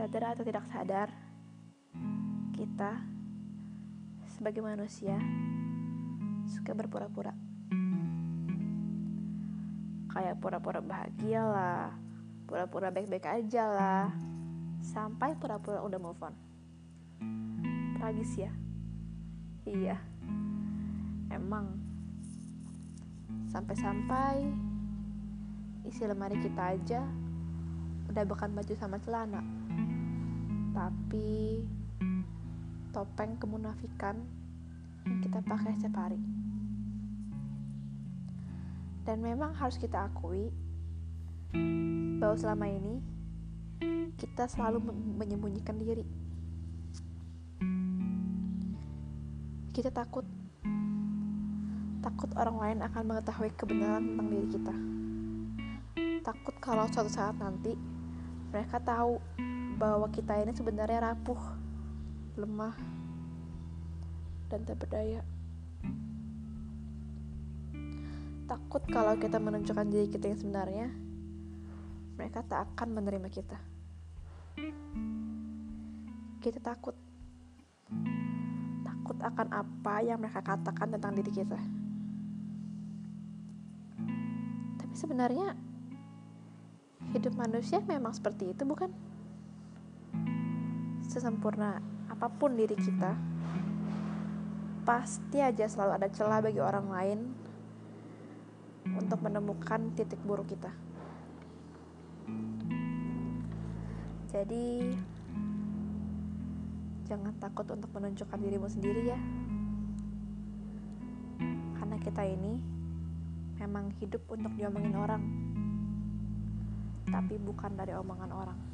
Sadar atau tidak sadar, kita sebagai manusia suka berpura-pura. Kayak pura-pura bahagia lah, pura-pura baik-baik aja lah, sampai pura-pura udah move on. Tragis ya? Iya. Emang sampai-sampai isi lemari kita aja udah bukan baju sama celana tapi topeng kemunafikan yang kita pakai setiap hari. Dan memang harus kita akui bahwa selama ini kita selalu menyembunyikan diri. Kita takut. Takut orang lain akan mengetahui kebenaran tentang diri kita. Takut kalau suatu saat nanti mereka tahu bahwa kita ini sebenarnya rapuh, lemah, dan tak berdaya. Takut kalau kita menunjukkan diri kita yang sebenarnya, mereka tak akan menerima kita. Kita takut. Takut akan apa yang mereka katakan tentang diri kita. Tapi sebenarnya hidup manusia memang seperti itu bukan? Sesempurna apa pun diri kita, pasti aja selalu ada celah bagi orang lain untuk menemukan titik buruk kita. Jadi, jangan takut untuk menunjukkan dirimu sendiri ya. Karena kita ini memang hidup untuk diomongin orang tapi bukan dari omongan orang.